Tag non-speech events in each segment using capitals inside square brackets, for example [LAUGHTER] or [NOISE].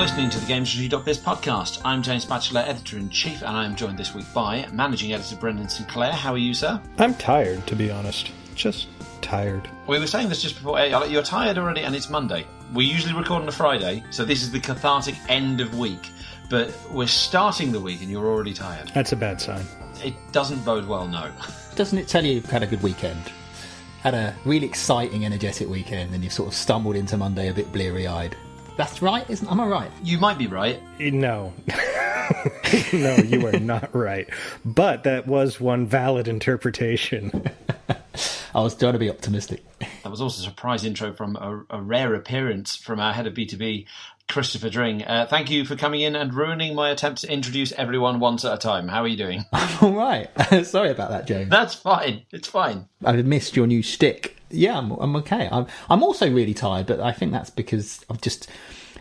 You're listening to the GamesIndustry.biz podcast. I'm James Batchelor, editor in chief, and I am joined this week by managing editor Brendan Sinclair. How are you, sir? I'm tired, to be honest. Just tired. We were saying this just before. eh, You're tired already, and it's Monday. We usually record on a Friday, so this is the cathartic end of week. But we're starting the week, and you're already tired. That's a bad sign. It doesn't bode well, no. [LAUGHS] Doesn't it tell you you've had a good weekend? Had a really exciting, energetic weekend, and you've sort of stumbled into Monday a bit bleary eyed. That's right, isn't? Am I right? You might be right. No. [LAUGHS] no, you are not right. But that was one valid interpretation. [LAUGHS] I was trying to be optimistic. That was also a surprise intro from a, a rare appearance from our head of B2B, Christopher Dring. Uh, thank you for coming in and ruining my attempt to introduce everyone once at a time. How are you doing? I'm [LAUGHS] All right. Sorry about that, James. That's fine. It's fine. I've missed your new stick. Yeah, I'm, I'm okay. I'm, I'm also really tired, but I think that's because I've just.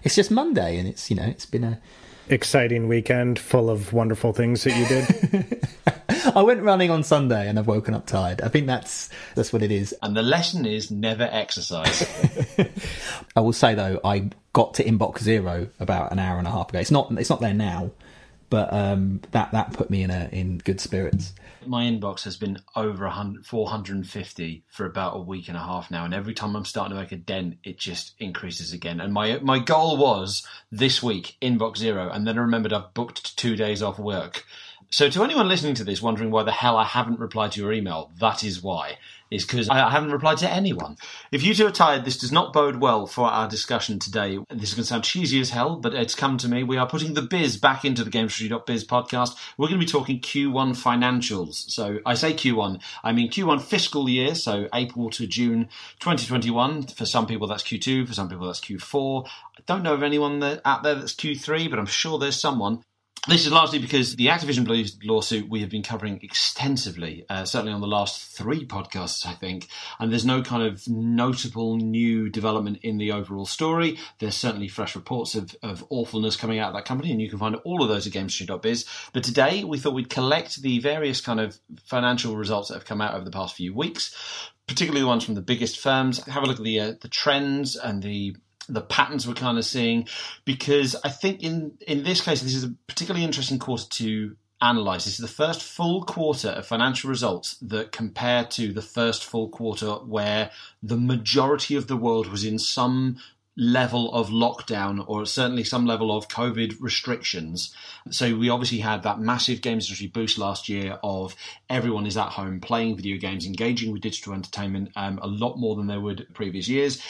It's just Monday, and it's you know it's been a. Exciting weekend full of wonderful things that you did. [LAUGHS] I went running on Sunday, and I've woken up tired. I think that's that's what it is. And the lesson is never exercise. [LAUGHS] I will say though, I got to inbox zero about an hour and a half ago. It's not it's not there now, but um, that that put me in a in good spirits. My inbox has been over 100, 450 for about a week and a half now, and every time I'm starting to make a dent, it just increases again. And my my goal was this week inbox zero, and then I remembered I've booked two days off work. So to anyone listening to this wondering why the hell I haven't replied to your email, that is why. Is because I haven't replied to anyone. If you two are tired, this does not bode well for our discussion today. This is going to sound cheesy as hell, but it's come to me. We are putting the biz back into the GamesIndustry.biz podcast. We're going to be talking Q1 financials. So I say Q1, I mean Q1 fiscal year, so April to June 2021. For some people, that's Q2. For some people, that's Q4. I don't know of anyone that, out there that's Q3, but I'm sure there's someone. This is largely because the Activision Blizzard lawsuit we have been covering extensively, uh, certainly on the last three podcasts, I think. And there's no kind of notable new development in the overall story. There's certainly fresh reports of, of awfulness coming out of that company, and you can find all of those at GamesIndustry.biz. But today we thought we'd collect the various kind of financial results that have come out over the past few weeks, particularly the ones from the biggest firms. Have a look at the uh, the trends and the the patterns we're kind of seeing because I think in in this case this is a particularly interesting quarter to analyze. This is the first full quarter of financial results that compare to the first full quarter where the majority of the world was in some level of lockdown or certainly some level of COVID restrictions. So we obviously had that massive games industry boost last year of everyone is at home playing video games, engaging with digital entertainment um, a lot more than they would previous years.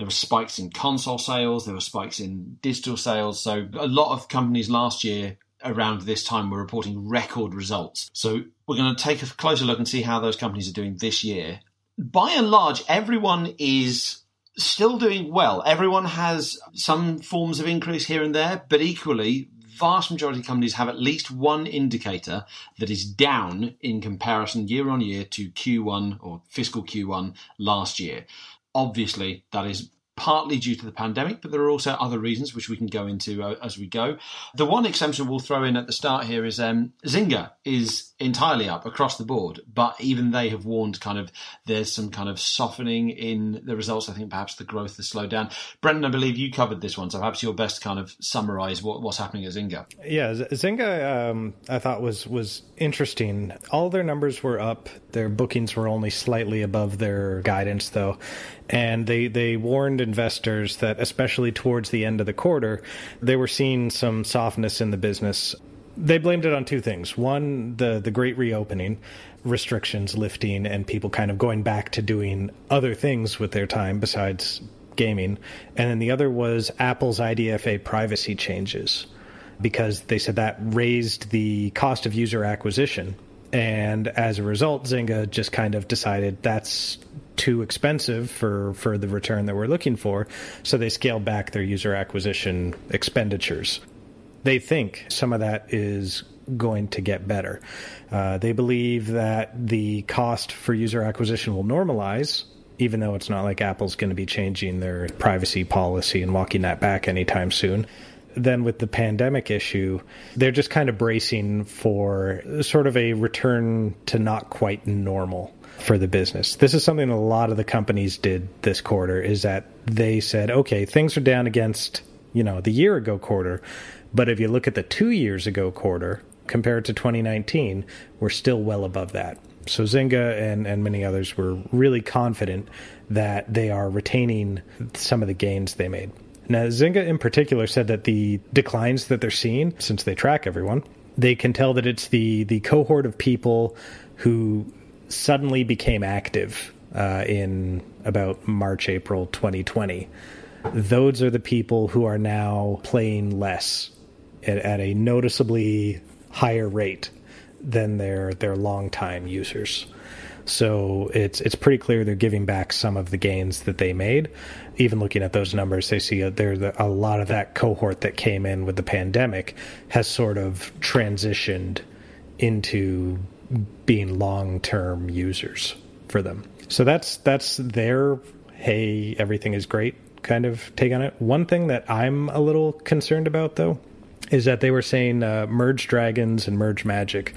There were spikes in console sales, there were spikes in digital sales. So a lot of companies last year around this time were reporting record results. So we're going to take a closer look and see how those companies are doing this year. By and large, everyone is still doing well. Everyone has some forms of increase here and there, but equally, vast majority of companies have at least one indicator that is down in comparison year on year to Q1 or fiscal Q1 last year. Obviously, that is partly due to the pandemic, but there are also other reasons which we can go into uh, as we go. The one exemption we'll throw in at the start here is um, Zynga is entirely up across the board, but even they have warned kind of there's some kind of softening in the results. I think perhaps the growth has slowed down. Brendan, I believe you covered this one, so perhaps your best kind of summarize what, what's happening at Zynga. Yeah, Zynga, um, I thought was was interesting. All their numbers were up. Their bookings were only slightly above their guidance, though, and they they warned investors that, especially towards the end of the quarter, they were seeing some softness in the business. They blamed it on two things: one, the the great reopening, restrictions lifting, and people kind of going back to doing other things with their time besides gaming, and then the other was Apple's IDFA privacy changes because they said that raised the cost of user acquisition. And as a result, Zynga just kind of decided that's too expensive for, for the return that we're looking for. So they scaled back their user acquisition expenditures. They think some of that is going to get better. Uh, they believe that the cost for user acquisition will normalize even though it's not like Apple's going to be changing their privacy policy and walking that back anytime soon. Then, with the pandemic issue, they're just kind of bracing for sort of a return to not quite normal for the business. This is something a lot of the companies did this quarter is that they said, okay, things are down against you know, the year ago quarter. But if you look at the two years ago quarter compared to 2019, we're still well above that. So Zynga and, and many others were really confident that they are retaining some of the gains they made. Now, Zynga in particular said that the declines that they're seeing, since they track everyone, they can tell that it's the, the cohort of people who suddenly became active uh, in about March, April 2020. Those are the people who are now playing less at, at a noticeably higher rate than their their longtime users. So it's it's pretty clear they're giving back some of the gains that they made. Even looking at those numbers, they see a, there's a lot of that cohort that came in with the pandemic has sort of transitioned into being long term users for them. So that's that's their hey everything is great kind of take on it. One thing that I'm a little concerned about though is that they were saying uh, Merge Dragons and Merge Magic,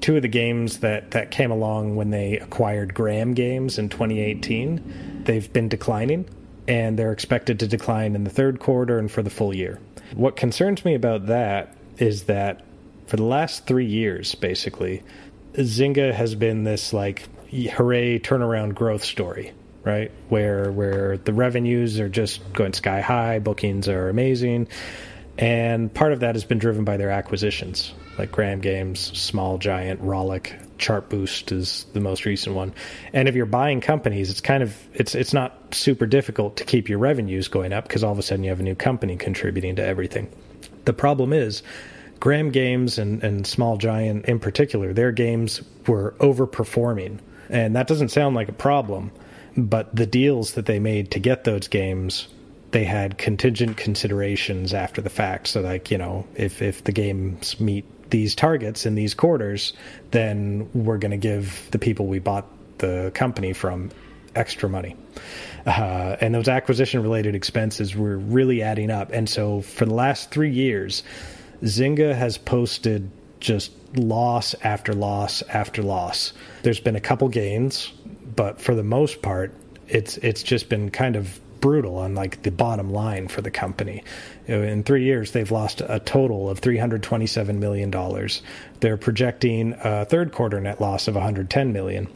two of the games that, that came along when they acquired Gram Games in 2018, they've been declining, and they're expected to decline in the third quarter and for the full year. What concerns me about that is that for the last three years, basically, Zynga has been this like hooray turnaround growth story right? Where where the revenues are just going sky high, bookings are amazing, and part of that has been driven by their acquisitions, like Gram Games, Small Giant, Rollic, Chartboost is the most recent one. And if you're buying companies, it's kind of it's it's not super difficult to keep your revenues going up because all of a sudden you have a new company contributing to everything. The problem is Gram Games and, and Small Giant in particular, their games were overperforming. And that doesn't sound like a problem, but the deals that they made to get those games they had contingent considerations after the fact. So, like, you know, if, if the games meet these targets in these quarters, then we're going to give the people we bought the company from extra money. Uh, and those acquisition related expenses were really adding up. And so, for the last three years, Zynga has posted just loss after loss after loss. There's been a couple gains, but for the most part, it's it's just been kind of brutal on like the bottom line for the company. In three years, they've lost a total of $327 million. They're projecting a third quarter net loss of 110 million.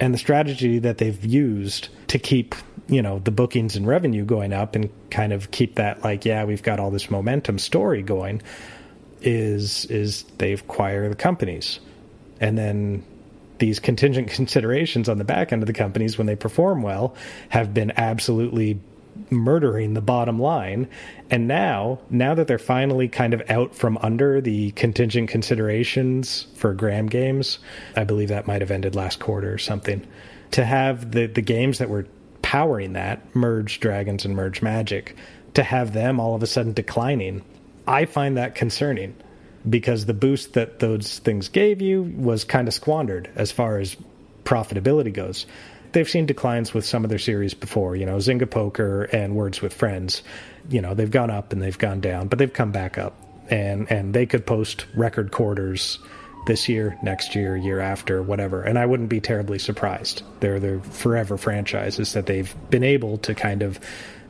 And the strategy that they've used to keep you know the bookings and revenue going up and kind of keep that like yeah we've got all this momentum story going is is they acquire the companies and then these contingent considerations on the back end of the companies when they perform well have been absolutely murdering the bottom line. And now now that they're finally kind of out from under the contingent considerations for gram games i believe that might have ended last quarter or something to have the the games that were powering that merge dragons and merge magic to have them all of a sudden declining i find that concerning because the boost that those things gave you was kind of squandered as far as profitability goes. They've seen declines with some of their series before, you know, Zynga Poker and Words with Friends. You know, they've gone up and they've gone down, but they've come back up. And and they could post record quarters this year, next year, year after, whatever. And I wouldn't be terribly surprised. They're the forever franchises that they've been able to kind of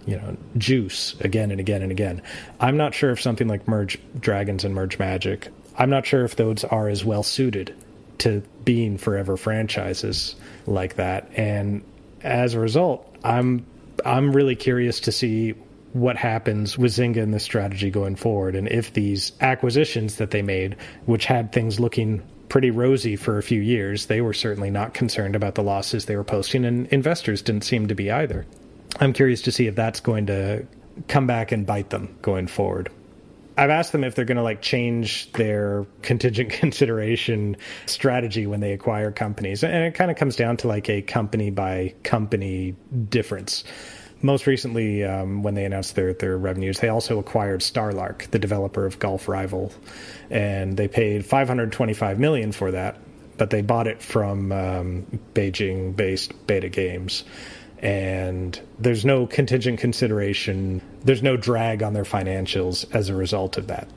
you know juice again and again and again. I'm not sure if something like Merge Dragons and Merge Magic. I'm not sure if those are as well suited to being forever franchises like that. And as a result, I'm I'm really curious to see what happens with Zynga and the strategy going forward, and if these acquisitions that they made, which had things looking pretty rosy for a few years, they were certainly not concerned about the losses they were posting, and investors didn't seem to be either. I'm curious to see if that's going to come back and bite them going forward. I've asked them if they're going to like change their contingent [LAUGHS] consideration strategy when they acquire companies. And it kind of comes down to like a company by company difference. Most recently, um, when they announced their, their revenues, they also acquired Starlark, the developer of Golf Rival, and they paid 525 million for that. But they bought it from um, Beijing-based Betta Games and there's no contingent consideration. There's no drag on their financials as a result of that.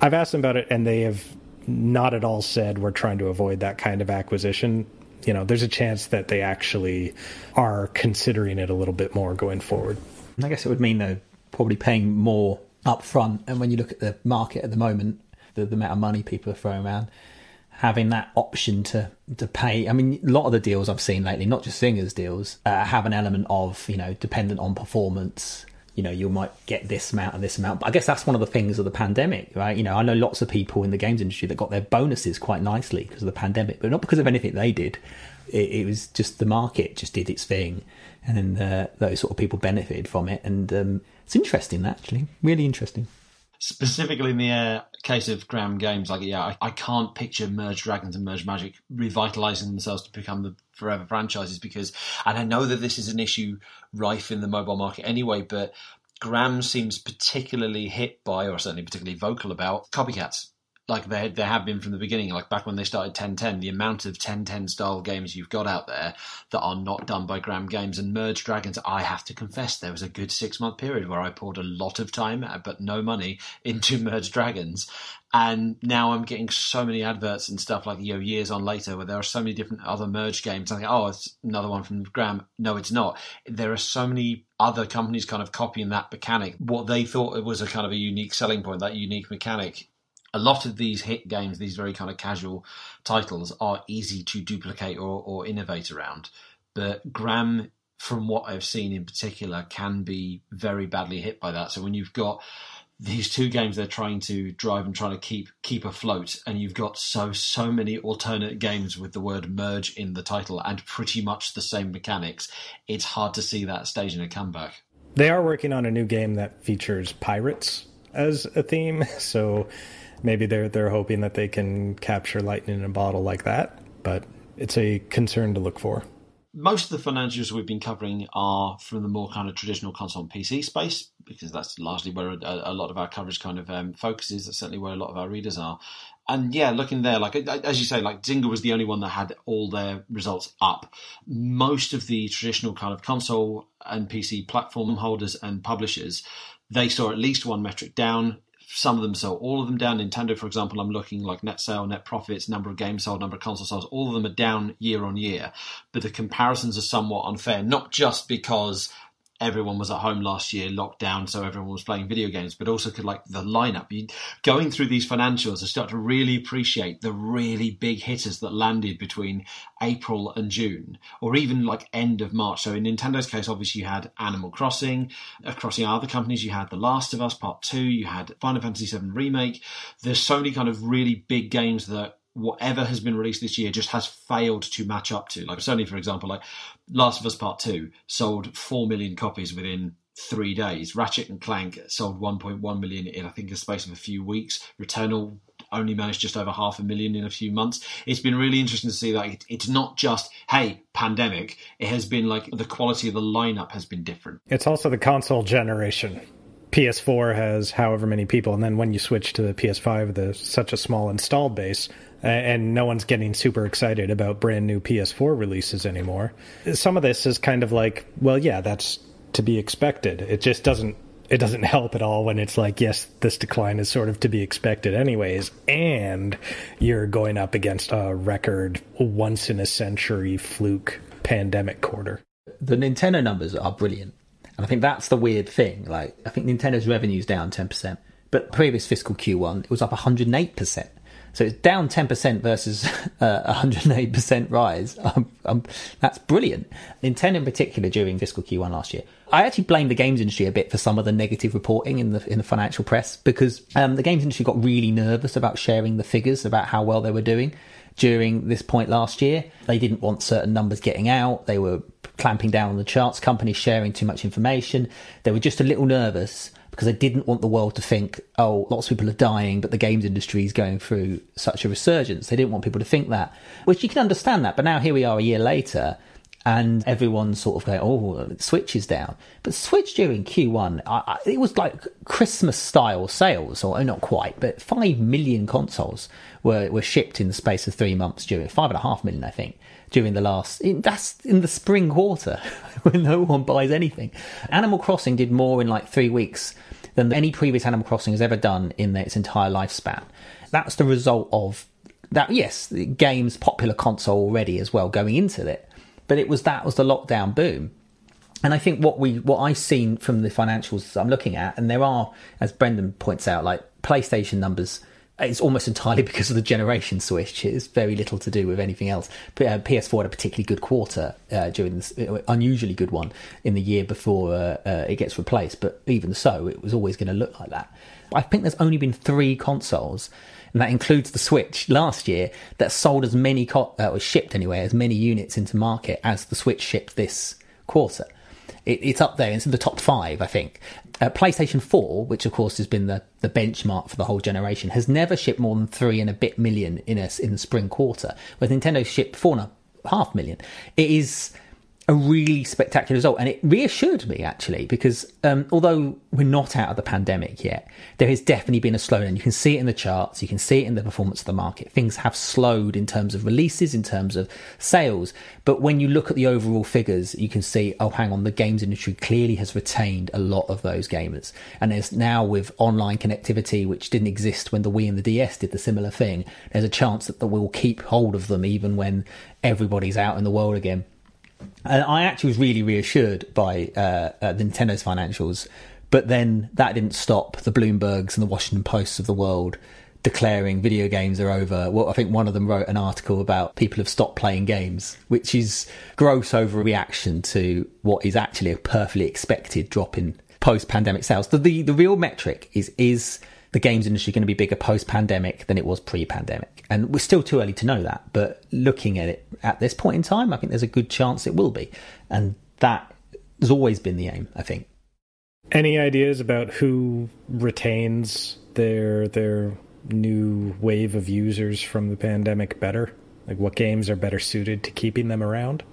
I've asked them about it, and they have not at all said we're trying to avoid that kind of acquisition. You know, there's a chance that they actually are considering it a little bit more going forward. I guess it would mean though probably paying more upfront. And when you look at the market at the moment, the, the amount of money people are throwing around, having that option to to pay. I mean, a lot of the deals I've seen lately, not just Zynga's deals, uh, have an element of you know dependent on performance. You know, you might get this amount and this amount. But I guess that's one of the things of the pandemic, right? You know, I know lots of people in the games industry that got their bonuses quite nicely because of the pandemic, but not because of anything they did. It, it was just the market just did its thing, and then the, those sort of people benefited from it. And um, it's interesting, actually, really interesting specifically in the uh, case of Gram Games, like yeah, I, I, can't picture Merge Dragons and Merge Magic revitalizing themselves to become the forever franchises because, and I know that this is an issue rife in the mobile market anyway, but Gram seems particularly hit by, or certainly particularly vocal about, copycats like they they have been from the beginning. Like back when they started 1010, the amount of 1010 style games you've got out there that are not done by Gram Games and Merge Dragons. I have to confess, there was a good six month period where I poured a lot of time uh, but no money [LAUGHS] into Merge Dragons, and now I'm getting so many adverts and stuff like you know years on later where there are so many different other Merge games. I think, oh, it's another one from Gram. No, it's not. There are so many other companies kind of copying that mechanic. What they thought it was a kind of a unique selling point, that unique mechanic a lot of these hit games, these very kind of casual titles, are easy to duplicate or, or innovate around. But Gram, from what I've seen in particular, can be very badly hit by that. So when you've got these two games they're trying to drive and trying to keep keep afloat and you've got so so many alternate games with the word merge in the title and pretty much the same mechanics it's hard to see that staging a comeback they are working on a new game that features pirates as a theme [LAUGHS] so maybe they're they're hoping that they can capture lightning in a bottle like that. But it's a concern to look for. Most of the financials we've been covering are from the more kind of traditional console and PC space because that's largely where a, a lot of our coverage kind of um, focuses. That's certainly where a lot of our readers are. And yeah, looking there, like as you say, like Zynga was the only one that had all their results up. Most of the traditional kind of console and PC platform holders and publishers, they saw at least one metric down some of them sell all of them down. Nintendo, for example, I'm looking like net sale, net profits, number of games sold, number of console sales, all of them are down year on year. But the comparisons are somewhat unfair, not just because everyone was at home last year, locked down, so everyone was playing video games, but also could like the lineup. You, going through these financials, I start to really appreciate the really big hitters that landed between April and June, or even like end of March. So in Nintendo's case, obviously you had Animal Crossing. Across the other companies, you had The Last of Us Part Two, you had Final Fantasy VII Remake. There's so many kind of really big games that whatever has been released this year just has failed to match up to. Like certainly, for example, like Last of Us Part Two sold four million copies within three days. Ratchet and Clank sold 1.1 million in I think a space of a few weeks. Returnal only managed just over half a million in a few months. It's been really interesting to see that it's not just hey pandemic. It has been like the quality of the lineup has been different. It's also the console generation. PS4 has however many people, and then when you switch to the PS5, there's such a small installed base and no one's getting super excited about brand new PS4 releases anymore. Some of this is kind of like, well, yeah, that's to be expected. It just doesn't it doesn't help at all when it's like, yes, this decline is sort of to be expected anyways, and you're going up against a record once in a century fluke pandemic quarter. The Nintendo numbers are brilliant. And I think that's the weird thing. Like I think Nintendo's revenue's down ten percent. But previous fiscal Q1, it was up 108%. So it's down 10% versus [LAUGHS] uh, 108% rise. [LAUGHS] Um, um, that's brilliant. Nintendo in particular during fiscal Q1 last year. I actually blame the games industry a bit for some of the negative reporting in the in the financial press because um, the games industry got really nervous about sharing the figures about how well they were doing during this point last year. They didn't want certain numbers getting out. They were clamping down on the charts, companies sharing too much information. They were just a little nervous because I didn't want the world to think, oh, lots of people are dying, but the games industry is going through such a resurgence. They didn't want people to think that, which you can understand that. But now here we are a year later, and everyone's sort of going, oh, Switch is down. But Switch during Q1, I, I, it was like Christmas style sales, or not quite, but five million consoles were, were shipped in the space of three months during five and a half million, I think during the last. That's in the spring quarter [LAUGHS] when no one buys anything. Animal Crossing did more in like three weeks than any previous Animal Crossing has ever done in its entire lifespan. That's the result of that. Yes, the game's popular console already as well going into it, but it was that was the lockdown boom. And I think what we what I've seen from the financials I'm looking at, and there are, as Brendan points out, like PlayStation numbers. It's almost entirely [LAUGHS] because of the generation switch. It's very little to do with anything else. PS4 uh, had a particularly good quarter uh, during this uh, unusually good one in the year before uh, uh, it gets replaced. But even so, it was always going to look like that. I think there's only been three consoles and that includes the Switch last year that sold as many co- was shipped anyway as many units into market as the Switch shipped this quarter. It, it's up there. It's in the top five, I think. Uh, PlayStation 4, which of course has been the, the benchmark for the whole generation, has never shipped more than three and a bit million in a, in the spring quarter, whereas Nintendo shipped four and a half million. It is a really spectacular result. And it reassured me actually, because um, although we're not out of the pandemic yet, there has definitely been a slowdown. You can see it in the charts, you can see it in the performance of the market. Things have slowed in terms of releases, in terms of sales. But when you look at the overall figures, you can see, oh, hang on, the games industry clearly has retained a lot of those gamers. And there's now with online connectivity, which didn't exist when the Wii and the DS did the similar thing, there's a chance that we'll keep hold of them even when everybody's out in the world again. And I actually was really reassured by uh, uh, Nintendo's financials, but then that didn't stop the Bloombergs and the Washington Posts of the world declaring video games are over. Well, I think one of them wrote an article about people have stopped playing games, which is gross overreaction to what is actually a perfectly expected drop in post-pandemic sales. The, the, the real metric is is the games industry going to be bigger post pandemic than it was pre pandemic? And we're still too early to know that. But looking at it at this point in time, I think there's a good chance it will be. And that has always been the aim, I think. Any ideas about who retains their their new wave of users from the pandemic better? Like what games are better suited to keeping them around?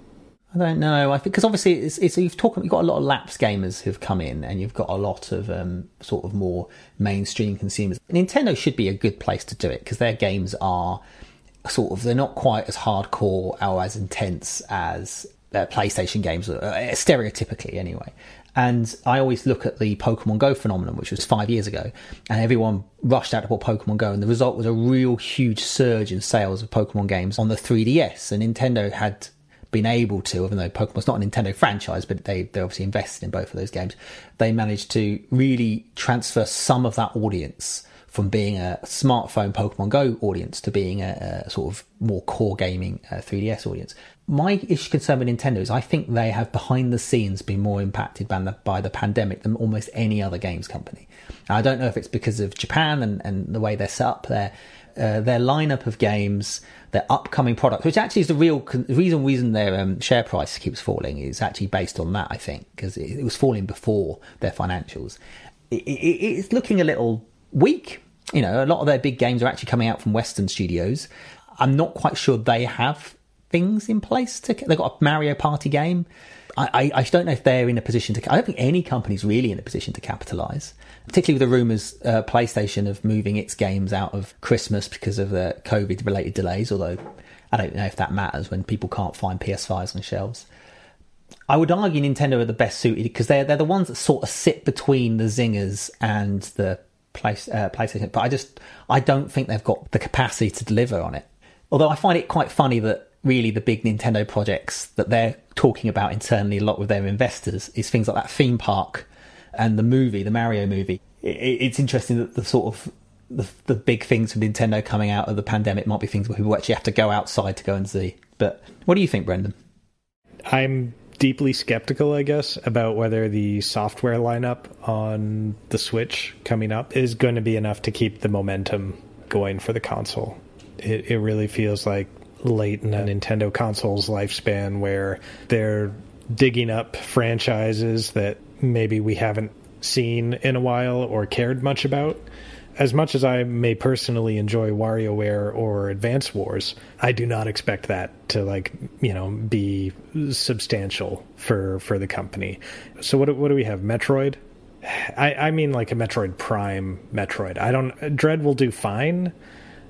I don't know. I think because obviously it's, it's you've you've got a lot of lapse gamers who've come in, and you've got a lot of um, sort of more mainstream consumers. Nintendo should be a good place to do it because their games are sort of they're not quite as hardcore or as intense as uh, PlayStation games, uh, stereotypically anyway. And I always look at the Pokemon Go phenomenon, which was five years ago, and everyone rushed out to bought Pokemon Go, and the result was a real huge surge in sales of Pokemon games on the 3DS. And Nintendo had been able to, even though Pokemon's not a Nintendo franchise, but they, they obviously invested in both of those games, they managed to really transfer some of that audience from being a smartphone Pokemon Go audience to being a, a sort of more core gaming uh, 3DS audience. My issue concern with Nintendo is I think they have behind the scenes been more impacted by the, by the pandemic than almost any other games company. I don't know if it's because of Japan and, and the way they're set up there. Uh, their lineup of games their upcoming products, which actually is the real con- reason reason their um, share price keeps falling is actually based on that. I think because it, it, was falling before their financials. It, it, it's looking a little weak. You know, a lot of their big games are actually coming out from Western studios. I'm not quite sure they have things in place to. They've got a Mario Party game. I, I, don't know if they're in a position to. I don't think any company's really in a position to capitalize, particularly with the rumors uh, PlayStation of moving its games out of Christmas because of the COVID related delays. Although I don't know if that matters when people can't find PS5s on shelves. I would argue Nintendo are the best suited because they're they're the ones that sort of sit between the Zyngas and the place, uh, PlayStation. But I just I don't think they've got the capacity to deliver on it. Although I find it quite funny that really the big Nintendo projects that they're talking about internally a lot with their investors is things like that theme park and the movie, the Mario movie. it's interesting that the sort of the, the big things for Nintendo coming out of the pandemic might be things where people actually have to go outside to go and see. But what do you think, Brendan? I'm deeply skeptical, I guess, about whether the software lineup on the Switch coming up is going to be enough to keep the momentum going for the console. It, it really feels like late in a Nintendo console's lifespan where they're digging up franchises that maybe we haven't seen in a while or cared much about. As much as I may personally enjoy WarioWare or Advance Wars, I do not expect that to like you know be substantial for for the company. So what what do we have? Metroid. I, I mean like a Metroid Prime Metroid. I don't Dread will do fine,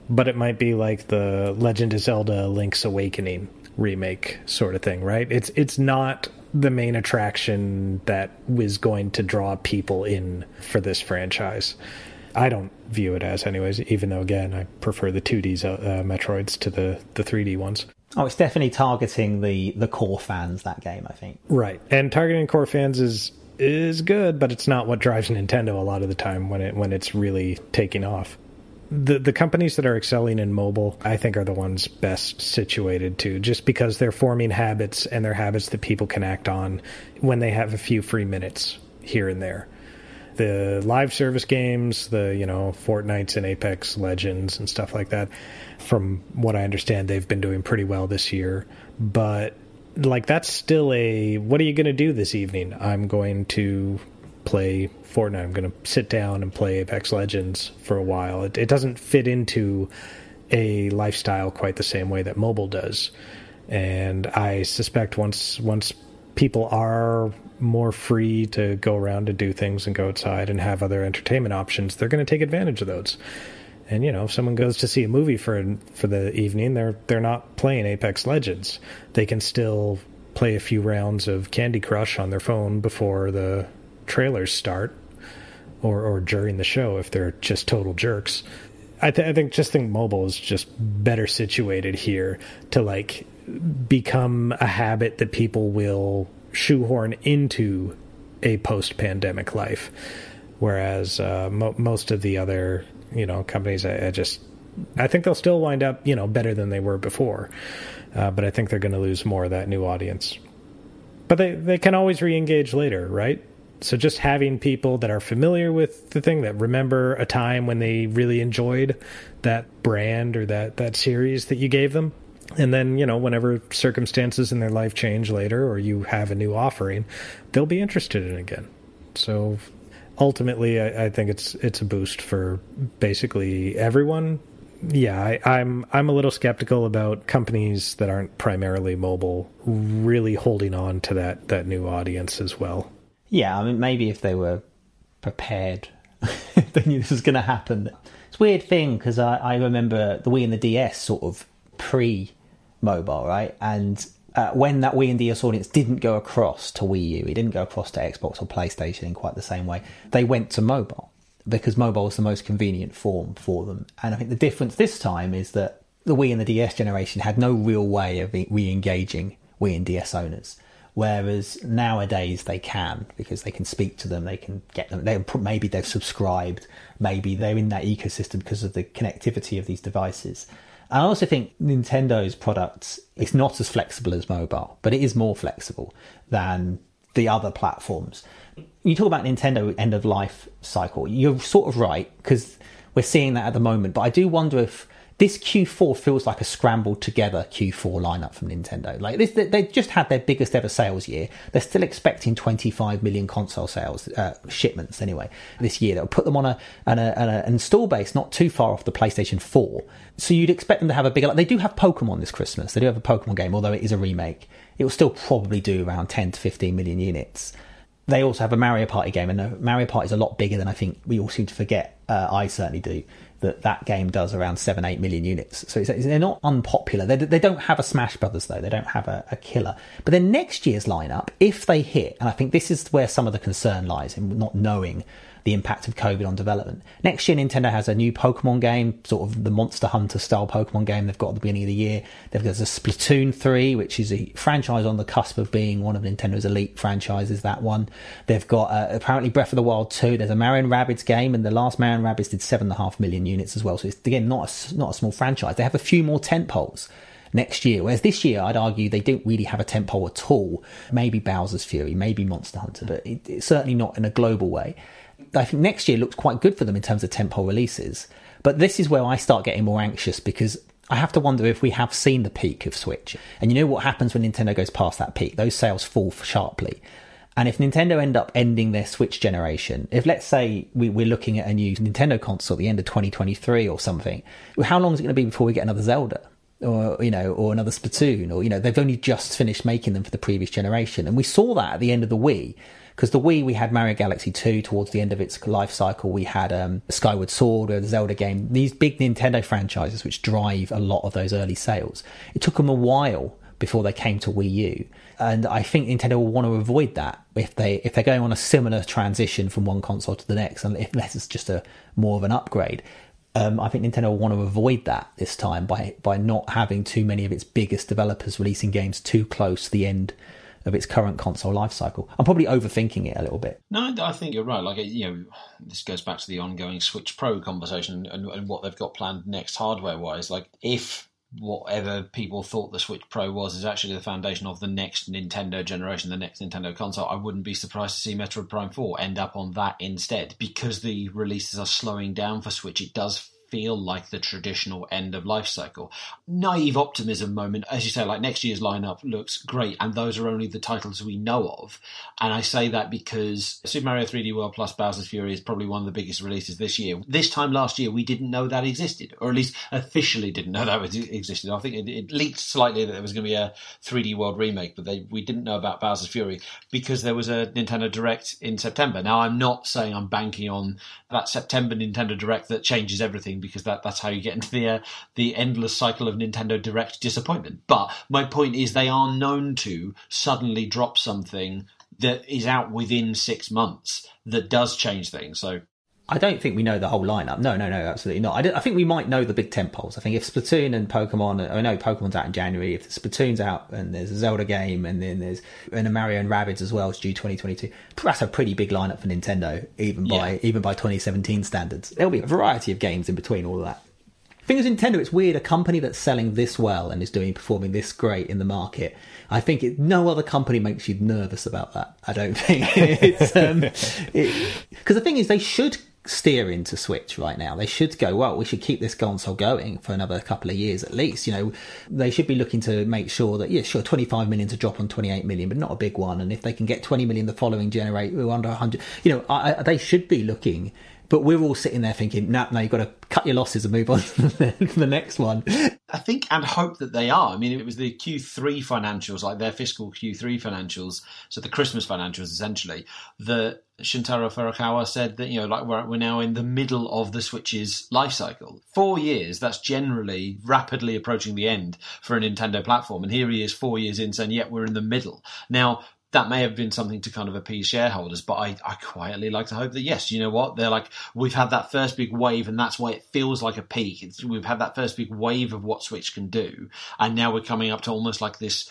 but it might be like the Legend of Zelda Link's Awakening remake sort of thing, right? It's it's not the main attraction that was going to draw people in for this franchise. I don't view it as, anyways. Even though, again, I prefer the 2D uh, Metroids to the the 3D ones. Oh, it's definitely targeting the the core fans that game. I think. Right, and targeting core fans is is good, but it's not what drives Nintendo a lot of the time when it when it's really taking off. The the companies that are excelling in mobile, I think, are the ones best situated to, just because they're forming habits and they're habits that people can act on when they have a few free minutes here and there. The live service games, the you know Fortnites and Apex Legends and stuff like that, from what I understand, they've been doing pretty well this year. But like that's still a what are you going to do this evening? I'm going to play Fortnite. I'm going to sit down and play Apex Legends for a while. It, it doesn't fit into a lifestyle quite the same way that mobile does. And I suspect once once people are more free to go around and do things and go outside and have other entertainment options, they're going to take advantage of those. And you know, if someone goes to see a movie for for the evening, they're they're not playing Apex Legends. They can still play a few rounds of Candy Crush on their phone before the trailers start, or or during the show if they're just total jerks. I, th- I think just think mobile is just better situated here to like become a habit that people will shoehorn into a post-pandemic life, whereas uh, mo- most of the other you know companies I, I, just I think they'll still wind up you know better than they were before, uh, but I think they're going to lose more of that new audience. But they they can always re-engage later, right? So just having people that are familiar with the thing that remember a time when they really enjoyed that brand or that that series that you gave them. And then, you know, whenever circumstances in their life change later or you have a new offering, they'll be interested in again. So ultimately, I, I, think it's it's a boost for basically everyone. Yeah, I, I'm I'm a little skeptical about companies that aren't primarily mobile really holding on to that that new audience as well. Yeah, I mean, maybe if they were prepared, they knew this was going to happen. It's a weird thing because I, I remember the Wii and the DS sort of pre mobile, right? And uh, when that Wii and DS audience didn't go across to Wii U, it didn't go across to Xbox or PlayStation in quite the same way. They went to mobile because mobile was the most convenient form for them. And I think the difference this time is that the Wii and the DS generation had no real way of re-engaging Wii and DS owners. Whereas nowadays they can because they can speak to them, they can get them. They maybe they've subscribed, maybe they're in that ecosystem because of the connectivity of these devices. I also think Nintendo's products is not as flexible as mobile, but it is more flexible than the other platforms. You talk about Nintendo end of life cycle. You're sort of right because we're seeing that at the moment, but I do wonder if this Q4 feels like a scrambled together Q4 lineup from Nintendo. Like this, they just had their biggest ever sales year. They're still expecting 25 million console sales uh, shipments anyway this year. That will put them on a, an, a, an install base not too far off the PlayStation 4. So you'd expect them to have a bigger. They do have Pokemon this Christmas. They do have a Pokemon game, although it is a remake. It will still probably do around 10 to 15 million units they also have a Mario Party game, and the Mario Party is a lot bigger than I think we all seem to forget. Uh, I certainly do that that game does around seven, eight million units. So they're not unpopular. They, they don't have a Smash Brothers though. They don't have a, a, killer. But then next year's lineup, if they hit, and I think this is where some of the concern lies in not knowing the impact of COVID on development. Next year, Nintendo has a new Pokemon game, sort of the Monster Hunter style Pokemon game they've got at the beginning of the year. They've got a Splatoon 3, which is a franchise on the cusp of being one of Nintendo's elite franchises, that one. They've got uh, apparently Breath of the Wild 2. There's a Mario Rabbids game, and the last Mario Rabbids did 7.5 million units as well. So it's, again, not a, not a small franchise. They have a few more tent poles next year. Whereas this year, I'd argue they don't really have a tentpole at all. Maybe Bowser's Fury, maybe Monster Hunter, but it, it's certainly not in a global way. I think next year looks quite good for them in terms of tentpole releases. But this is where I start getting more anxious because I have to wonder if we have seen the peak of Switch. And you know what happens when Nintendo goes past that peak? Those sales fall sharply. And if Nintendo end up ending their Switch generation, if let's say we, are looking at a new Nintendo console at the end of 2023 or something, how long is it going to be before we get another Zelda? Or, you know, or another Splatoon, or, you know, they've only just finished making them for the previous generation. And we saw that at the end of the Wii because the Wii we had Mario Galaxy 2 towards the end of its life cycle. We had um, Skyward Sword, or the Zelda game. These big Nintendo franchises which drive a lot of those early sales. It took them a while before they came to Wii U, and I think Nintendo will want to avoid that if they if they're going on a similar transition from one console to the next, and unless it's just a more of an upgrade Um, I think Nintendo will want to avoid that this time by by not having too many of its biggest developers releasing games too close to the end of its current console lifecycle. I'm probably overthinking it a little bit. No, I think you're right. Like you know, this goes back to the ongoing Switch Pro conversation and, and what they've got planned next hardware wise. Like if whatever people thought the Switch Pro was is actually the foundation of the next Nintendo generation, the next Nintendo console, I wouldn't be surprised to see Metroid Prime 4 end up on that instead. Because the releases are slowing down for Switch, it does feel like the traditional end of life cycle. Naive optimism moment, as you say, like next year's lineup looks great, and those are only the titles we know of. And I say that because Super Mario 3D World plus Bowser's Fury is probably one of the biggest releases this year. This time last year, we didn't know that existed, or at least officially didn't know that existed. I think it, it leaked slightly that there was going to be a 3D World remake, but they, we didn't know about Bowser's Fury because there was a Nintendo Direct in September. Now, I'm not saying I'm banking on that September Nintendo Direct that changes everything because that, that's how you get into the uh, the endless cycle of Nintendo Direct disappointment. But my point is, they are known to suddenly drop something that is out within six months that does change things. So I don't think we know the whole lineup. No, no, no, absolutely not. I, I think we might know the big tentpoles. I think if Splatoon and Pokemon, I know Pokemon's out in January. If Splatoon's out and there's a Zelda game and then there's and a Mario and Rabbids as well, it's due 2022. That's a pretty big lineup for Nintendo, even by yeah. even by 2017 standards. There'll be a variety of games in between all of that. Thing is, Nintendo, it's weird. A company that's selling this well and is doing performing this great in the market. I think it, no other company makes you nervous about that. I don't think [LAUGHS] it's because um, the thing is they should steer into Switch right now. They should go, well, we should keep this console going for another couple of years at least. You know, they should be looking to make sure that, yeah, sure, 25 million to drop on 28 million, but not a big one. And if they can get 20 million the following generate, under 100, you know, I, I, they should be looking but we're all sitting there thinking, no, no, you've got to cut your losses and move on [LAUGHS] to the next one. I think and hope that they are. I mean, it was the Q3 financials, like their fiscal Q3 financials, so the Christmas financials essentially, that Shuntaro Furukawa said that, you know, like we're, we're now in the middle of the Switch's life cycle. Four years, that's generally rapidly approaching the end for a Nintendo platform. And here he is four years in saying, yet we're in the middle. Now, that may have been something to kind of appease shareholders, but I, I quietly like to hope that yes, you know what? They're like, we've had that first big wave and that's why it feels like a peak. It's, we've had that first big wave of what Switch can do. And now we're coming up to almost like this,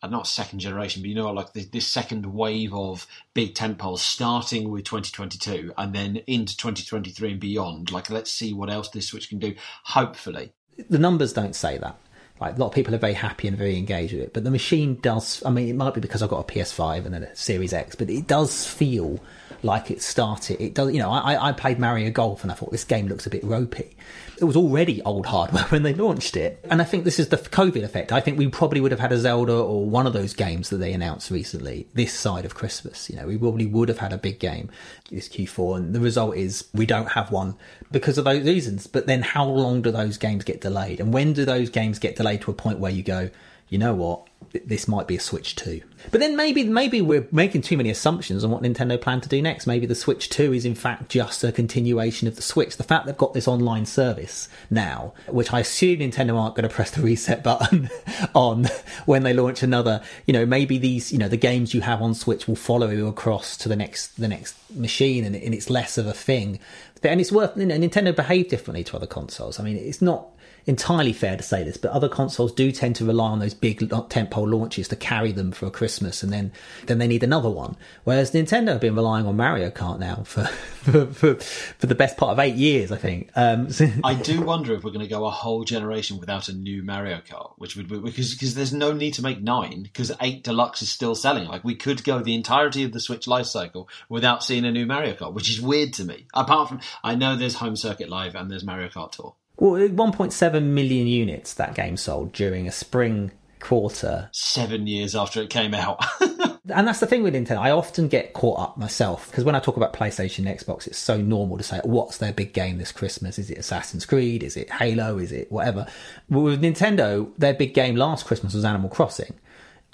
uh, not second generation, but you know, like this, this second wave of big tentpoles starting with 2022 and then into 2023 and beyond. Like, let's see what else this Switch can do, hopefully. The numbers don't say that. Like a lot of people are very happy and very engaged with it, but the machine does. I mean, it might be because I've got a PS5 and then a Series X, but it does feel like it started. It does. You know, I, I played Mario Golf and I thought this game looks a bit ropey, it was already old hardware [LAUGHS] when they launched it. And I think this is the COVID effect. I think we probably would have had a Zelda or one of those games that they announced recently this side of Christmas. You know, we probably would have had a big game this Q4. And the result is we don't have one because of those reasons. But then how long do those games get delayed? And when do those games get delayed to a point where you go, you know what? this might be a Switch 2. But then maybe maybe we're making too many assumptions on what Nintendo plan to do next. Maybe the Switch 2 is in fact just a continuation of the Switch. The fact they've got this online service now, which I assume Nintendo aren't going to press the reset button [LAUGHS] on when they launch another, you know, maybe these, you know, the games you have on Switch will follow you across to the next the next machine and, and it's less of a thing. And it's worth, you know, Nintendo behave differently to other consoles. I mean, it's not entirely fair to say this, but other consoles do tend to rely on those big tentpole launches to carry them for Christmas, and then then they need another one. Whereas Nintendo have been relying on Mario Kart now for [LAUGHS] for, for, for the best part of eight years, I think. Um, so [LAUGHS] I do wonder if we're going to go a whole generation without a new Mario Kart, which would be because because there's no need to make nine because eight deluxe is still selling. Like we could go the entirety of the Switch life cycle without seeing a new Mario Kart, which is weird to me. Apart from I know there's Home Circuit Live and there's Mario Kart Tour. Well, 1.7 million units that game sold during a spring quarter. Seven years after it came out. [LAUGHS] and that's the thing with Nintendo. I often get caught up myself because when I talk about PlayStation and Xbox, it's so normal to say, what's their big game this Christmas? Is it Assassin's Creed? Is it Halo? Is it whatever? But with Nintendo, their big game last Christmas was Animal Crossing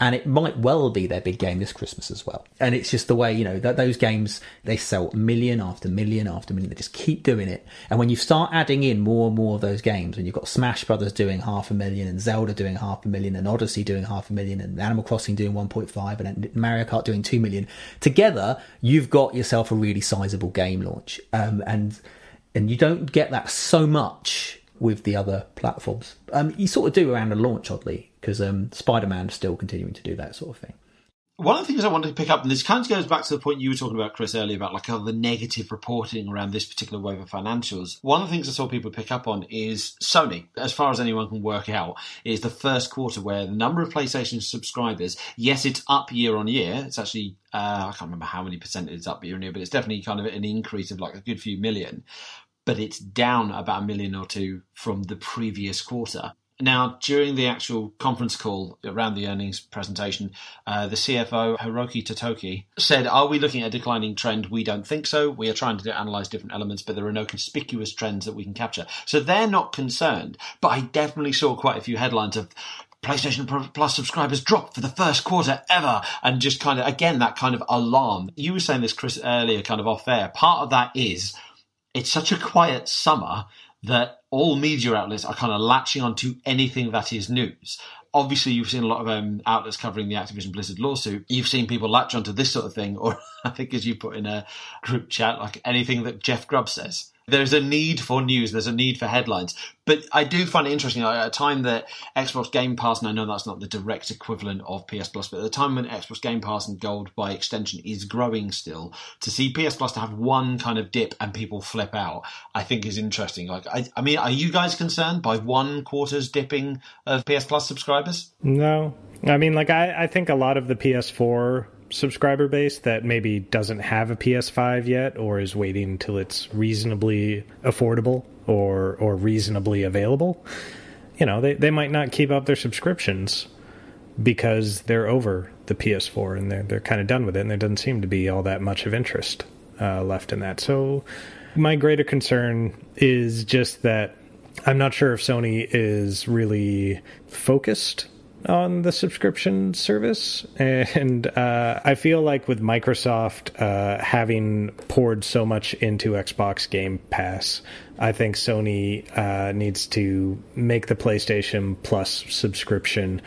and it might well be their big game this Christmas as well. And it's just the way you know that those games they sell million after million after million. They just keep doing it. And when you start adding in more and more of those games, when you've got Smash Brothers doing half a million, and Zelda doing half a million, and Odyssey doing half a million, and Animal Crossing doing 1.5, and Mario Kart doing two million, together you've got yourself a really sizable game launch. Um, and and you don't get that so much with the other platforms. Um, you sort of do around the launch, oddly, because um, Spider Man is still continuing to do that sort of thing. One of the things I wanted to pick up, and this kind of goes back to the point you were talking about, Chris, earlier about like the negative reporting around this particular wave of financials. One of the things I saw people pick up on is Sony, as far as anyone can work out, is the first quarter where the number of PlayStation subscribers, yes, it's up year on year. It's actually, uh, I can't remember how many percent it's up year on year, but it's definitely kind of an increase of like a good few million. But it's down about a million or two from the previous quarter. Now, during the actual conference call around the earnings presentation, uh, the CFO, Hiroki Totoki, said, Are we looking at a declining trend? We don't think so. We are trying to analyze different elements, but there are no conspicuous trends that we can capture. So they're not concerned. But I definitely saw quite a few headlines of PlayStation Plus subscribers dropped for the first quarter ever, and just kind of, again, that kind of alarm. You were saying this, Chris, earlier, kind of off air. Part of that is it's such a quiet summer that all media outlets are kind of latching onto anything that is news. Obviously, you've seen a lot of um, outlets covering the Activision Blizzard lawsuit. You've seen people latch onto this sort of thing, [LAUGHS] or I think as you put in a group chat, like anything that Jeff Grubb says. There's a need for news. There's a need for headlines. But I do find it interesting. At a time that Xbox Game Pass, and I know that's not the direct equivalent of PS Plus, but at the time when Xbox Game Pass and Gold by extension is growing still, to see PS Plus to have one kind of dip and people flip out, I think is interesting. Like, I, I mean, are you guys concerned by one quarter's dipping of PS Plus subscribers? No. I mean, like, I, I think a lot of the PS4 subscriber base that maybe doesn't have a PS5 yet or is waiting until it's reasonably affordable or or reasonably available, you know, they, they might not keep up their subscriptions because they're over the PS4 and they're they're kind of done with it and there doesn't seem to be all that much of interest uh, left in that. So my greater concern is just that I'm not sure if Sony is really focused on the subscription service. And uh, I feel like with Microsoft uh, having poured so much into Xbox Game Pass, I think Sony uh, needs to make the PlayStation Plus subscription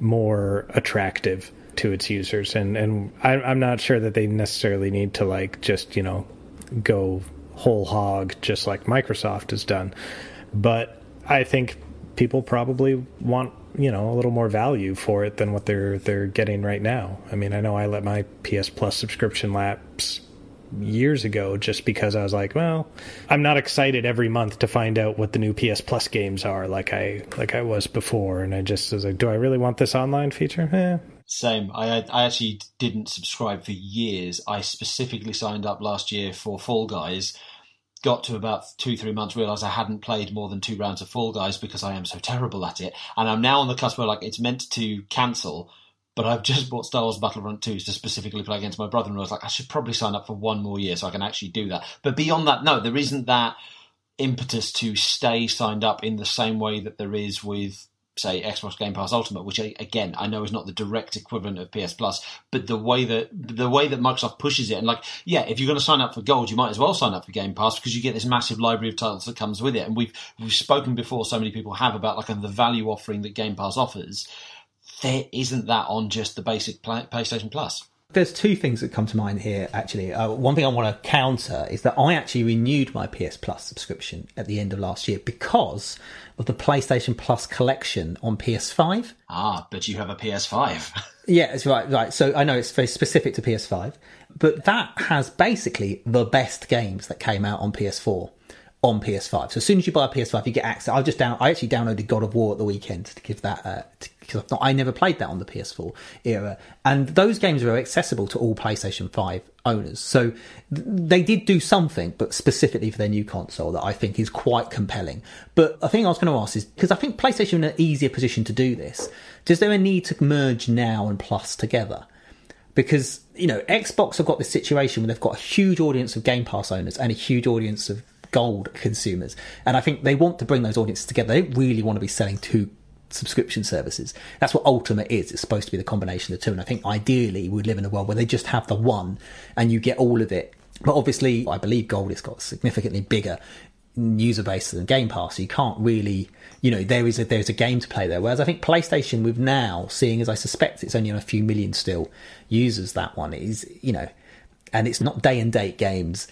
more attractive to its users. And, and I, I'm not sure that they necessarily need to, like, just, you know, go whole hog just like Microsoft has done. But I think people probably want you know a little more value for it than what they're they're getting right now. I mean, I know I let my PS Plus subscription lapse years ago just because I was like, well, I'm not excited every month to find out what the new PS Plus games are like I like I was before, and I just was like, do I really want this online feature? Eh. Same. I I actually didn't subscribe for years. I specifically signed up last year for Fall Guys got to about two, three months, realised I hadn't played more than two rounds of Fall Guys because I am so terrible at it. And I'm now on the cusp where like it's meant to cancel, but I've just bought Star Wars Battlefront 2 to specifically play against my brother and I was like, I should probably sign up for one more year so I can actually do that. But beyond that, no, there isn't that impetus to stay signed up in the same way that there is with say Xbox Game Pass Ultimate, which again I know is not the direct equivalent of PS Plus, but the way that the way that Microsoft pushes it, and like yeah, if you're going to sign up for Gold, you might as well sign up for Game Pass because you get this massive library of titles that comes with it. And we've we've spoken before, so many people have about like the value offering that Game Pass offers. There isn't that on just the basic PlayStation Plus. There's two things that come to mind here, actually. Uh, one thing I want to counter is that I actually renewed my PS Plus subscription at the end of last year because of the PlayStation Plus collection on PS5. Ah, but you have a PS5. [LAUGHS] yeah, it's right, right. So I know it's very specific to PS5, but that has basically the best games that came out on PS4 on PS5. So as soon as you buy a PS5, you get access. I just down. I actually downloaded God of War at the weekend to give that uh, because I never played that on the PS4 era, and those games are accessible to all PlayStation 5 owners. So th- they did do something, but specifically for their new console, that I think is quite compelling. But I think I was going to ask is because I think PlayStation are in an easier position to do this. Does there a need to merge now and Plus together? Because you know Xbox have got this situation where they've got a huge audience of Game Pass owners and a huge audience of gold consumers. And I think they want to bring those audiences together. They don't really want to be selling two subscription services. That's what Ultimate is. It's supposed to be the combination of the two. And I think ideally we live in a world where they just have the one and you get all of it. But obviously, I believe Gold has got significantly bigger user base than Game Pass. So you can't really, you know, there is a there's a game to play there. Whereas I think PlayStation, with now seeing as I suspect it's only on a few million still users that one is, you know, and it's not day and date games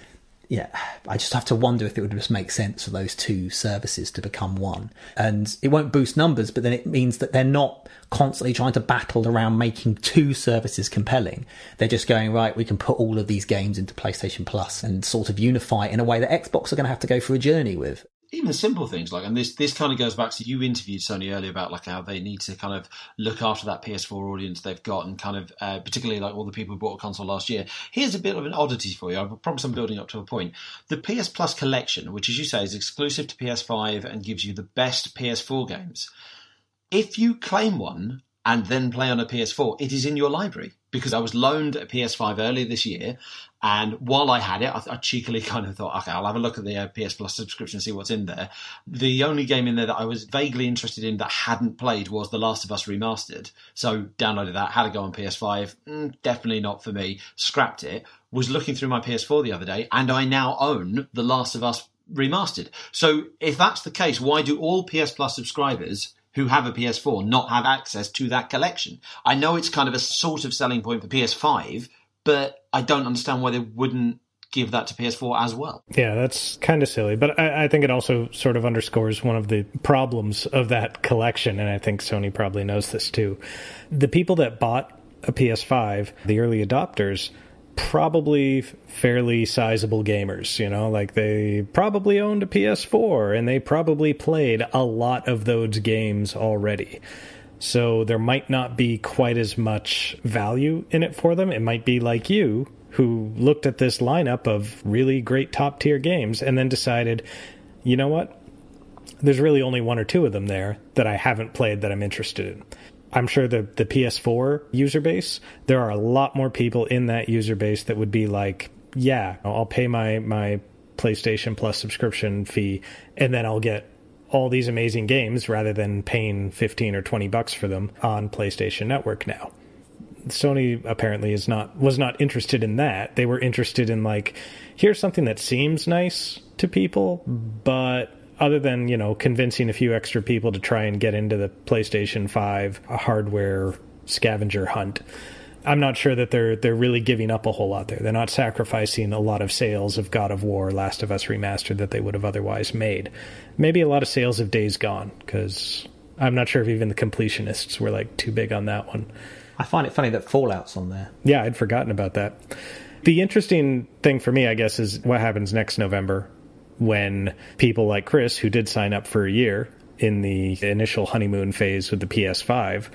yeah, I just have to wonder if it would just make sense for those two services to become one. And it won't boost numbers, but then it means that they're not constantly trying to battle around making two services compelling. They're just going, right, we can put all of these games into PlayStation Plus and sort of unify in a way that Xbox are going to have to go through a journey with even simple things like, and this this kind of goes back to you interviewed Sony earlier about like how they need to kind of look after that PS4 audience they've got, and kind of uh, particularly like all the people who bought a console last year. Here's a bit of an oddity for you. I promise I'm building up to a point. The PS Plus collection, which as you say is exclusive to PS5 and gives you the best PS4 games. If you claim one and then play on a PS4, it is in your library because I was loaned a PS5 earlier this year. And while I had it, I, I cheekily [LAUGHS] kind of thought, okay, I'll have a look at the uh, PS Plus subscription and see what's in there. The only game in there that I was vaguely interested in that hadn't played was The Last of Us Remastered. So downloaded that, had to go on PS5. Mm, definitely not for me. Scrapped it. Was looking through my PS4 the other day, and I now own The Last of Us Remastered. So if that's the case, why do all PS Plus subscribers who have a PS4 not have access to that collection. I know it's kind of a sort of selling point for PS5, but I don't understand why they wouldn't give that to PS4 as well. Yeah, that's kind of silly, but I, I, think it also sort of underscores one of the problems of that collection, and I think Sony probably knows this too. The people that bought a PS5, the early adopters, probably fairly sizable gamers, you know, like they probably owned a PS4 and they probably played a lot of those games already. So there might not be quite as much value in it for them. It might be like you, who looked at this lineup of really great top tier games and then decided, you know what? There's really only one or two of them there that I haven't played that I'm interested in. I'm sure the the PS4 user base, there are a lot more people in that user base that would be like, yeah, I'll pay my my PlayStation Plus subscription fee and then I'll get all these amazing games rather than paying 15 or 20 bucks for them on PlayStation Network now. Sony apparently is not was not interested in that. They were interested in like here's something that seems nice to people, but other than you know convincing a few extra people to try and get into the PlayStation 5 hardware scavenger hunt. I'm not sure that they're they're really giving up a whole lot there. They're not sacrificing a lot of sales of God of War, Last of Us remastered that they would have otherwise made. Maybe a lot of sales of Days Gone because I'm not sure if even the completionists were like too big on that one. I find it funny that Fallout's on there. Yeah, I'd forgotten about that. The interesting thing for me, I guess, is what happens next November when people like Chris, who did sign up for a year in the initial honeymoon phase with the PS5,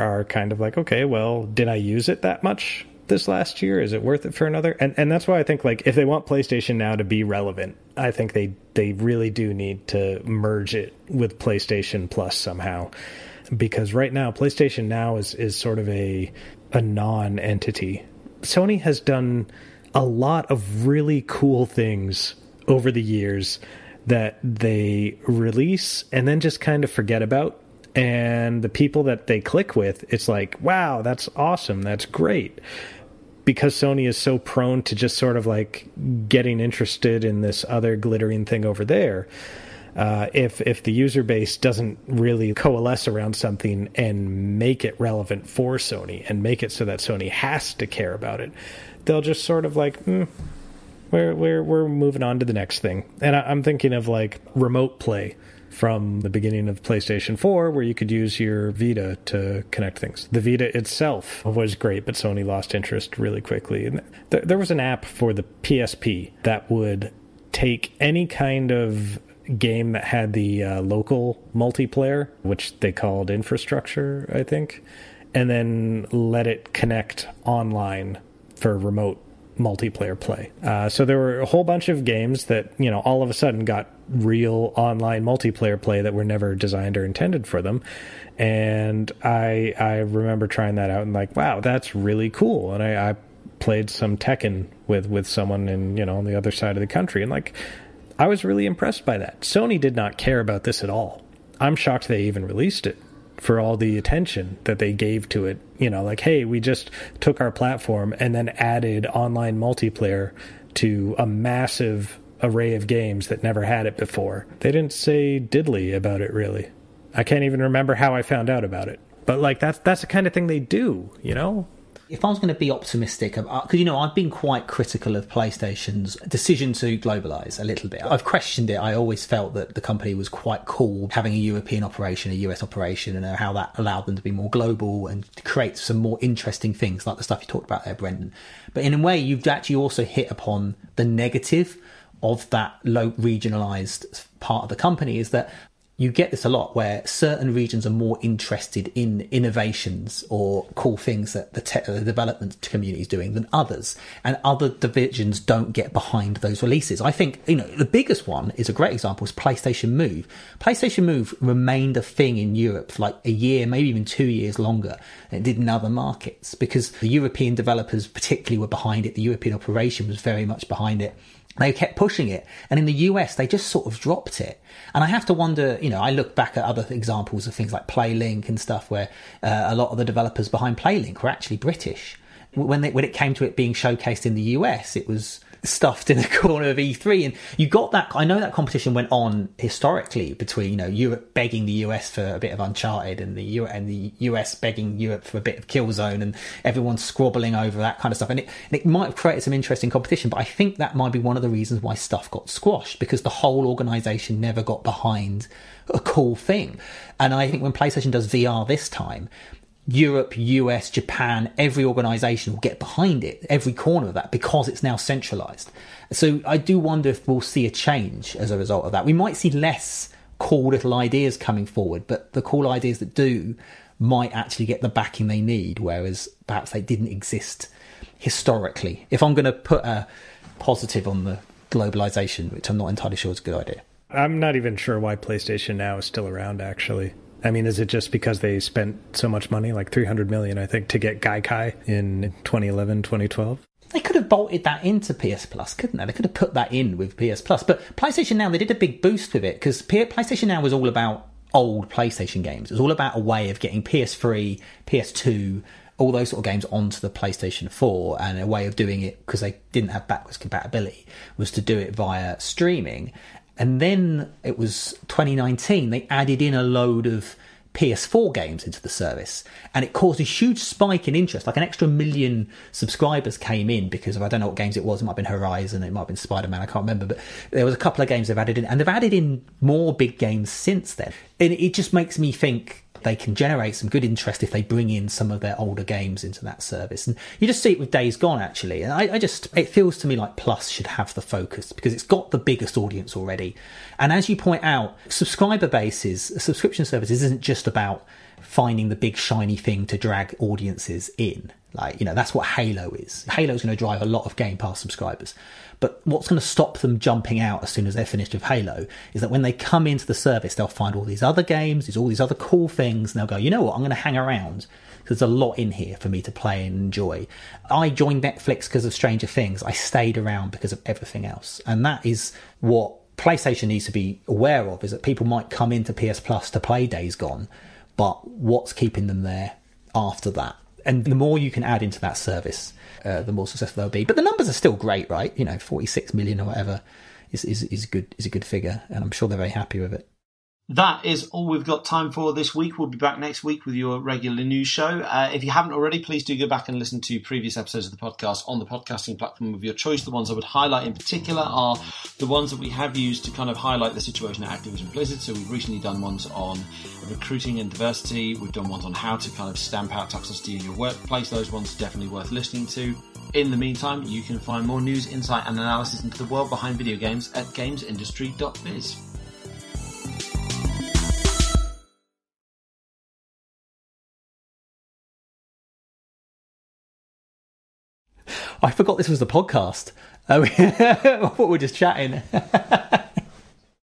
are kind of like, okay, well, did I use it that much this last year? Is it worth it for another? And and that's why I think like if they want PlayStation Now to be relevant, I think they they really do need to merge it with PlayStation Plus somehow. Because right now PlayStation Now is is sort of a a non-entity. Sony has done a lot of really cool things over the years that they release and then just kind of forget about. And the people that they click with, it's like, wow, that's awesome. That's great. Because Sony is so prone to just sort of like getting interested in this other glittering thing over there. Uh, if if the user base doesn't really coalesce around something and make it relevant for Sony and make it so that Sony has to care about it, they'll just sort of like, mm, we're we're we're moving on to the next thing. And I, am thinking of like remote play from the beginning of PlayStation 4, where you could use your Vita to connect things. The Vita itself was great, but Sony lost interest really quickly. And th- there was an app for the PSP that would take any kind of game that had the uh, local multiplayer, which they called infrastructure, I think, and then let it connect online for remote multiplayer play. Uh, so there were a whole bunch of games that you know all of a sudden got real online multiplayer play that were never designed or intended for them. And I I remember trying that out and like, wow, that's really cool. And I, I played some Tekken with with someone in you know on the other side of the country, and like I was really impressed by that. Sony did not care about this at all. I'm shocked they even released it for all the attention that they gave to it. You know, like, hey, we just took our platform and then added online multiplayer to a massive array of games that never had it before. They didn't say diddly about it really. I can't even remember how I found out about it. But like that's that's the kind of thing they do, you know? If I was going to be optimistic, because uh, you know I've been quite critical of PlayStation's decision to globalize a little bit. I've questioned it. I always felt that the company was quite cool having a European operation, a US operation, and how that allowed them to be more global and create some more interesting things like the stuff you talked about there, Brendan. But in a way, you've actually also hit upon the negative of that low regionalized part of the company is that you get this a lot where certain regions are more interested in innovations or cool things that the, te- the development community is doing than others, and other divisions don't get behind those releases. I think you know the biggest one is a great example is PlayStation Move. PlayStation Move remained a thing in Europe for like a year, maybe even two years longer than it did in other markets because the European developers particularly were behind it. The European operation was very much behind it they kept pushing it. And in the US, they just sort of dropped it. And I have to wonder, you know, I look back at other examples of things like PlayLink and stuff where uh, a lot of the developers behind PlayLink were actually British. When, they, when it came to it being showcased in the US, it was stuffed in the [LAUGHS] corner of E3. And you got that. I know that competition went on historically between you know Europe begging the US for a bit of Uncharted and the U- and the US begging Europe for a bit of Killzone, and everyone squabbling over that kind of stuff. And it, and it might have created some interesting competition, but I think that might be one of the reasons why stuff got squashed because the whole organization never got behind a cool thing. And I think when PlayStation does VR this time, Europe, US, Japan, every organization will get behind it, every corner of that, because it's now centralized. So I do wonder if we'll see a change as a result of that. We might see less cool little ideas coming forward, but the cool ideas that do might actually get the backing they need, whereas perhaps they didn't exist historically. If I'm going to put a positive on the globalization, which I'm not entirely sure is a good idea. I'm not even sure why PlayStation Now is still around, actually. I mean, is it just because they spent so much money, like 300 million, I think, to get Gaikai in 2011, 2012? They could have bolted that into PS Plus, couldn't they? They could have put that in with PS Plus. But PlayStation Now, they did a big boost with it because PlayStation Now was all about old PlayStation games. It was all about a way of getting PS3, PS2, all those sort of games onto the PlayStation 4 and a way of doing it because they didn't have backwards compatibility was to do it via streaming. And then it was 2019, they added in a load of PS4 games into the service, and it caused a huge spike in interest. Like an extra million subscribers came in because of I don't know what games it was. It might have been Horizon, it might have been Spider Man. I can't remember, but there was a couple of games they've added in, and they've added in more big games since then. And it just makes me think they can generate some good interest if they bring in some of their older games into that service. And you just see it with Days Gone, actually. And I, I, just, it feels to me like Plus should have the focus because it's got the biggest audience already. And as you point out, subscriber bases, subscription services isn't just about finding the big shiny thing to drag audiences in. Like, you know, that's what Halo is. Halo's going to drive a lot of Game Pass subscribers. But what's going to stop them jumping out as soon as they're finished with Halo is that when they come into the service, they'll find all these other games, there's all these other cool things, and they'll go, you know what, I'm going to hang around because there's a lot in here for me to play and enjoy. I joined Netflix because of Stranger Things. I stayed around because of everything else. And that is what PlayStation needs to be aware of is that people might come into PS Plus to play Days Gone, but what's keeping them there after that? And the more you can add into that service, uh, the more successful they'll be. But the numbers are still great, right? You know, 46 million or whatever is, is, is good, is a good figure. And I'm sure they're very happy with it. That is all we've got time for this week. We'll be back next week with your regular news show. Uh, if you haven't already, please do go back and listen to previous episodes of the podcast on the podcasting platform of your choice. The ones I would highlight in particular are the ones that we have used to kind of highlight the situation at Activision Blizzard. So we've recently done ones on recruiting and diversity. We've done ones on how to kind of stamp out toxicity in your workplace. Those ones are definitely worth listening to. In the meantime, you can find more news, insight, and analysis into the world behind video games at gamesindustry.biz. I forgot this was the podcast. Uh, [LAUGHS] I thought we're just chatting. [LAUGHS]